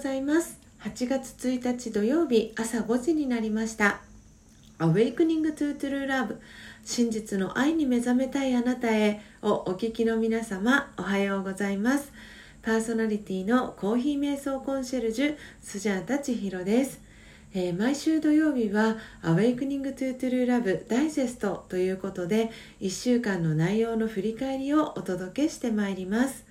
ございます。8月1日土曜日朝5時になりました「Awakening to True Love 真実の愛に目覚めたいあなたへ」をお聞きの皆様おはようございます。パーソナリティのコーヒー瞑想コンシェルジュスジャータ千尋です。えー、毎週土曜日は「Awakening to True Love ダイジェスト」ということで1週間の内容の振り返りをお届けしてまいります。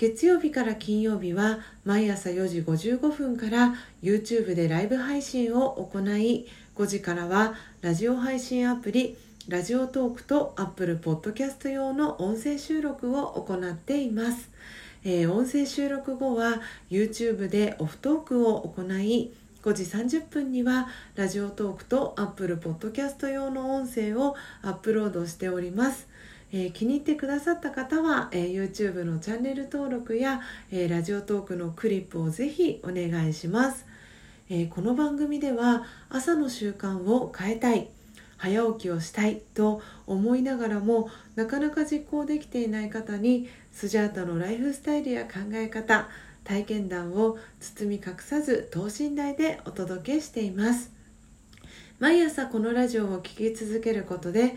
月曜日から金曜日は毎朝4時55分から YouTube でライブ配信を行い5時からはラジオ配信アプリラジオトークと Apple Podcast 用の音声収録を行っています、えー、音声収録後は YouTube でオフトークを行い5時30分にはラジオトークと Apple Podcast 用の音声をアップロードしております。えー、気に入ってくださった方は、えー、YouTube のチャンネル登録や、えー、ラジオトークのクリップをぜひお願いします、えこの番組では朝の習慣を変えたい早起きをしたいと思いながらもなかなか実行できていない方にスジャータのライフスタイルや考え方体験談を包み隠さず等身大でお届けしています。毎朝このラジオを聴き続けることで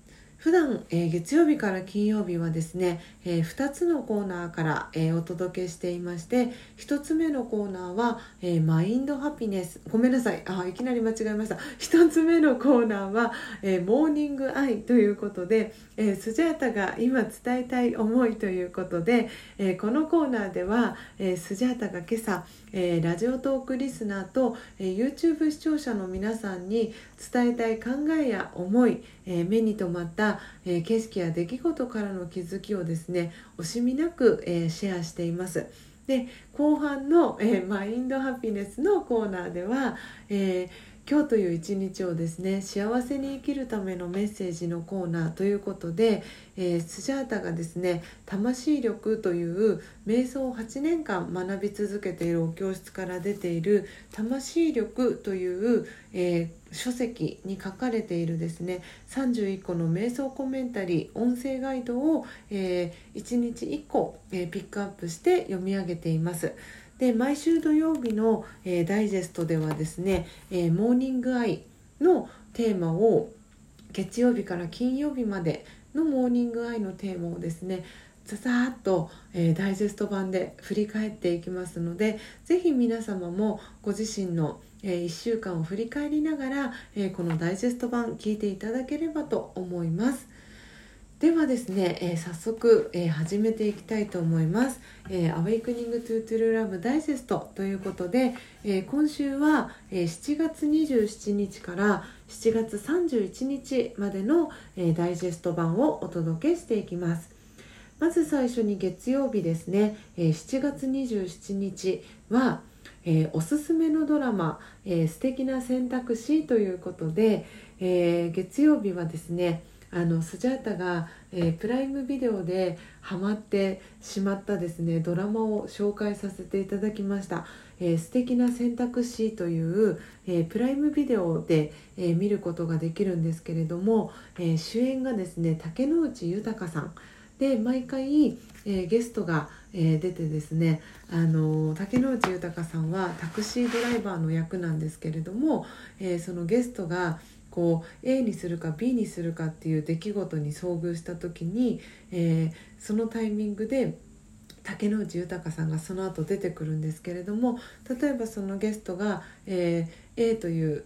普段、えー、月曜日から金曜日はですね、えー、2つのコーナーから、えー、お届けしていまして1つ目のコーナーは、えマインドハピネス。ごめんなさい。あいきなり間違えました。1つ目のコーナーは、えモーニングアイということで、えスジャータが今伝えたい思いということで、えこのコーナーでは、えスジャータが今朝、えラジオトークリスナーと、え YouTube 視聴者の皆さんに伝えたい考えや思い、え目に留まった、え景色や出来事からの気づきをですね惜しみなく、えシェアしています。で後半の、えマインドハピネスのコーナーでは、えー今日という一日をですね幸せに生きるためのメッセージのコーナーということで、えー、スジャータがですね魂力という瞑想を8年間学び続けているお教室から出ている魂力という、えー、書籍に書かれているですね31個の瞑想コメンタリー音声ガイドを、えー、1日1個、えピックアップして読み上げています。で毎週土曜日の、えー、ダイジェストではですね、えー、モーニングアイのテーマを月曜日から金曜日までのモーニングアイのテーマをですねザザーッと、えー、ダイジェスト版で振り返っていきますので是非皆様もご自身の、えー、1週間を振り返りながら、えー、このダイジェスト版聞いていただければと思います。ではですね、えー、早速、えー、始めていきたいと思います。えー、Awakening to True Love Digest ということで、えー、今週は、えー、7月27日から7月31日までの、えー、ダイジェスト版をお届けしていきます。まず最初に月曜日ですね、えー、7月27日は、えー、おすすめのドラマ、えー、素敵な選択肢ということで、えー、月曜日はですねあのスジャータが、えー、プライムビデオでハマってしまったですねドラマを紹介させていただきました「えー、素敵な選択肢という、えー、プライムビデオで、えー、見ることができるんですけれども、え主演がですね竹野内豊さん。で毎回、えゲストが、え出てですねあの竹野内豊さんはタクシードライバーの役なんですけれども、えそのゲストがこう A にするか B にするかっていう出来事に遭遇した時に、えー、そのタイミングで竹野内豊さんがその後出てくるんですけれども例えばそのゲストが、えー、A という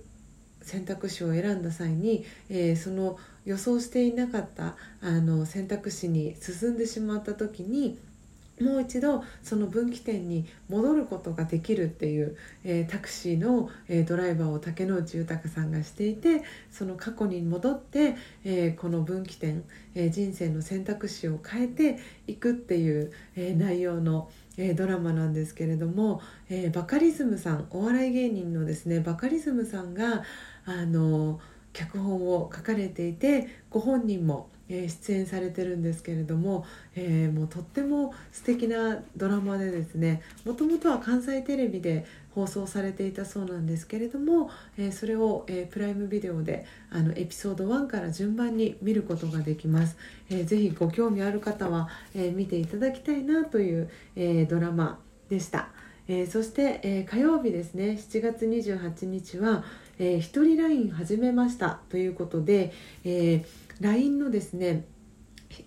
選択肢を選んだ際に、えー、その予想していなかったあの選択肢に進んでしまった時にもう一度その分岐点に戻ることができるっていう、えー、タクシーの、えー、ドライバーを竹野内豊さんがしていてその過去に戻って、えー、この分岐点、え人生の選択肢を変えていくっていう、え内容の、えドラマなんですけれども、えバカリズムさんお笑い芸人のですねバカリズムさんがあの脚本を書かれていてご本人もえ、出演されてるんですけれども、えー、もうとっても素敵なドラマでですねもともとは関西テレビで放送されていたそうなんですけれども、えー、それを、えプライムビデオであのエピソード1から順番に見ることができます、えー、ぜひご興味ある方は、え見ていただきたいなという、えドラマでした、えそして、え火曜日ですね7月28日は、えー、一人 LINE 始めましたということで、えー LINE のですね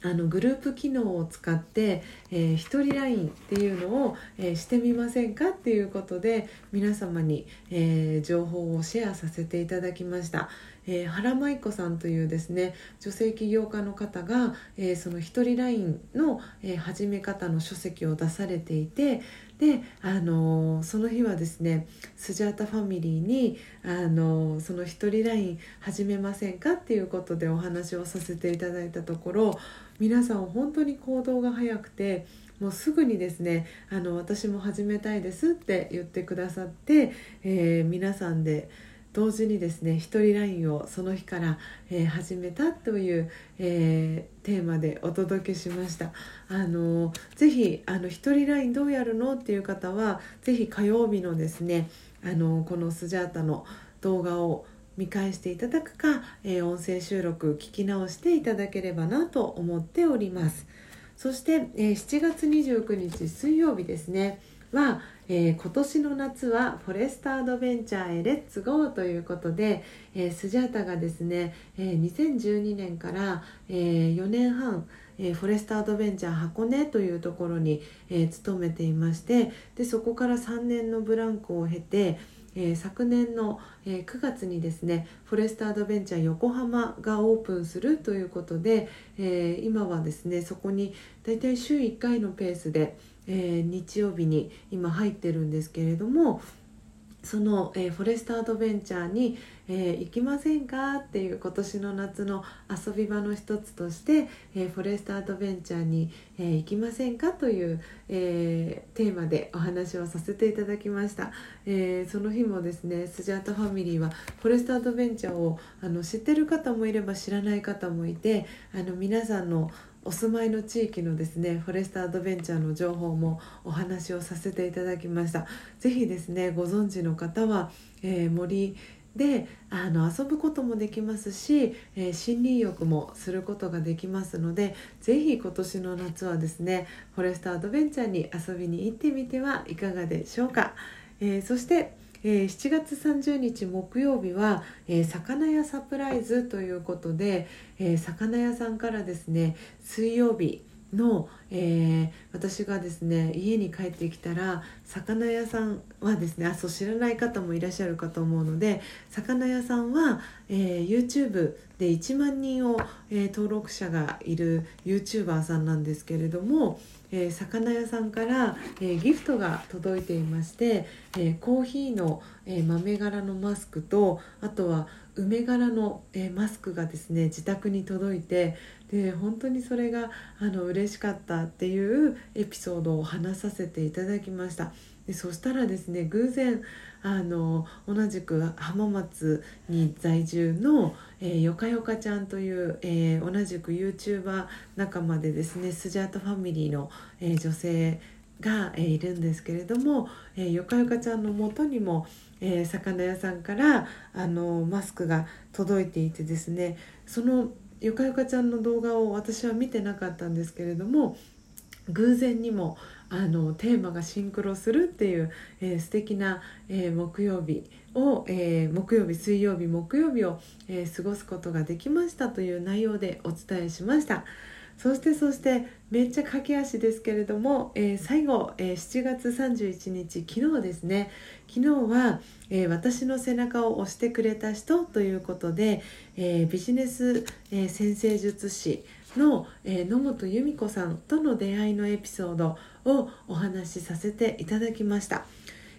あのグループ機能を使って、えー、一人 LINE っていうのを、えー、してみませんかっていうことで皆様に、えー、情報をシェアさせていただきました、えー、原舞子さんというですね女性起業家の方が、えー、その一人 LINE の、えー、始め方の書籍を出されていてで、あのその日はですねスジャータファミリーに、あのその一人 LINE 始めませんかっていうことでお話をさせていただいたところ皆さん本当に行動が早くてもうすぐにですねあの私も始めたいですって言ってくださって、えー、皆さんで同時にですね一人 LINE をその日から、えー、始めたという、えー、テーマでお届けしました。あのぜひあの一人 LINE どうやるのっていう方はぜひ火曜日のですねあのこのスジャータの動画を見返していただくか、えー、音声収録聞き直していただければなと思っております。そして、えー、7月29日水曜日ですねは、えー、今年の夏はフォレストアドベンチャーへレッツゴーということで、えー、スジャータがですね、えー、2012年から、えー、4年半えー、フォレストアドベンチャー箱根というところに、えー、勤めていましてでそこから3年のブランクを経て、えー、昨年の、えー、9月にですねフォレストアドベンチャー横浜がオープンするということで、えー、今はですねそこにだいたい週1回のペースで、え、日曜日に今入ってるんですけれどもその、えー、フォレストアドベンチャーに、えー、行きませんかっていう今年の夏の遊び場の一つとして、えー、フォレストアドベンチャーに、えー、行きませんかという、えテーマでお話をさせていただきました、えその日もですねスジャータファミリーはフォレストアドベンチャーをあの知ってる方もいれば知らない方もいてあの皆さんのお住まいの地域のですねフォレストアドベンチャーの情報もお話をさせていただきました。是非ですねご存知の方は、えー、森であの遊ぶこともできますし、えー、森林浴もすることができますので是非今年の夏はですねフォレストアドベンチャーに遊びに行ってみてはいかがでしょうか、えー、そしてえー、7月30日木曜日は、えー、魚屋サプライズということで、えー、魚屋さんからですね水曜日の、えー、私がですね家に帰ってきたら魚屋さんはですねあそう知らない方もいらっしゃるかと思うので魚屋さんは、えー、YouTube で1万人を、えー、登録者がいる YouTuber さんなんですけれども、えー、魚屋さんから、えー、ギフトが届いていまして、えー、コーヒーの、え豆柄のマスクとあとは梅柄の、えマスクがですね自宅に届いてで本当にそれがあの嬉しかったっていうエピソードを話させていただきました。でそしたらですね偶然あの同じく浜松に在住の、えー、よかよかちゃんという、えー、同じく YouTuber 仲間でですねスジャートファミリーの、えー、女性が、えー、いるんですけれども、えー、よかよかちゃんのもとにも、えー、魚屋さんからあのマスクが届いていてですねそのよかよかちゃんの動画を私は見てなかったんですけれども偶然にもあのテーマがシンクロするっていう、えー、素敵な、えー、木曜日を、えー、木曜日水曜日木曜日を、えー、過ごすことができましたという内容でお伝えしました。そしてそしてめっちゃ駆け足ですけれども、えー、最後、えー、7月31日昨日ですね。昨日は、えー、私の背中を押してくれた人ということで、えビジネス、え先生術師の、え野本由美子さんとの出会いのエピソードをお話しさせていただきました。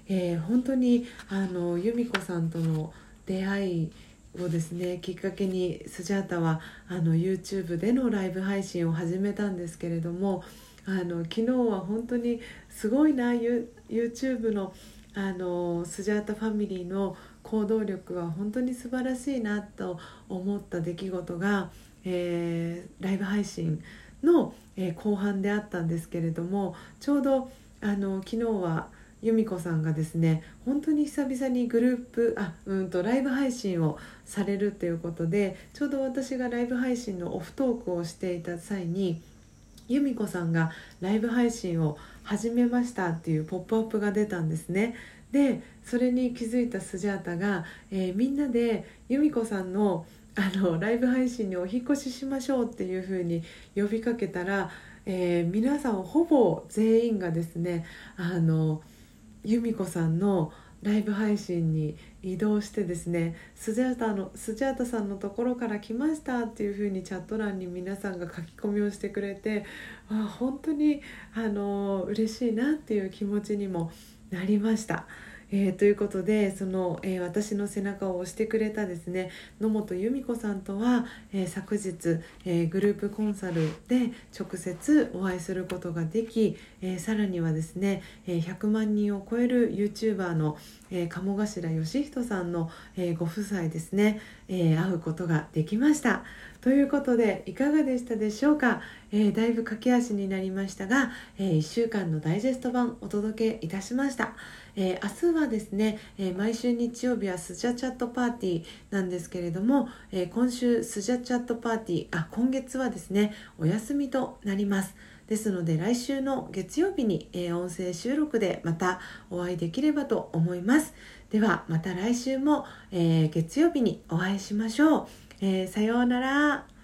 えー、本当にあの由美子さんとの出会いをですねきっかけにスジャータはあの YouTube でのライブ配信を始めたんですけれどもあの昨日は本当にすごいな YouTube のあのスジャータファミリーの行動力は本当に素晴らしいなと思った出来事が、えー、ライブ配信の、えー、後半であったんですけれどもちょうどあの昨日は由美子さんがですね本当に久々にグループあうんとライブ配信をされるということでちょうど私がライブ配信のオフトークをしていた際に由美子さんがライブ配信を始めましたっていうポップアップが出たんですね。でそれに気づいたスジャータが、えー、みんなで由美子さんのあのライブ配信にお引越ししましょうっていうふうに呼びかけたら、えー、皆さんほぼ全員がですねあの由美子さんのライブ配信に移動してですねスジャータのスジャータさんのところから来ましたっていうふうにチャット欄に皆さんが書き込みをしてくれてあ本当にあの嬉しいなっていう気持ちにもなりました。えー、ということでその、えー、私の背中を押してくれたですね野本由美子さんとは、えー、昨日、えグループコンサルで直接お会いすることができ、えさらにはですね、え100万人を超える YouTuber の、え鴨頭義人さんの、えご夫妻ですね、え会うことができました。ということでいかがでしたでしょうか、えー、だいぶ駆け足になりましたが、えー、1週間のダイジェスト版お届けいたしました、えー、明日はですね、え毎週日曜日はスジャチャットパーティーなんですけれども、え今週スジャチャットパーティーあ今月はですねお休みとなります。ですので来週の月曜日に、え音声収録でまたお会いできればと思います。ではまた来週も、え月曜日にお会いしましょう。えー、さようなら。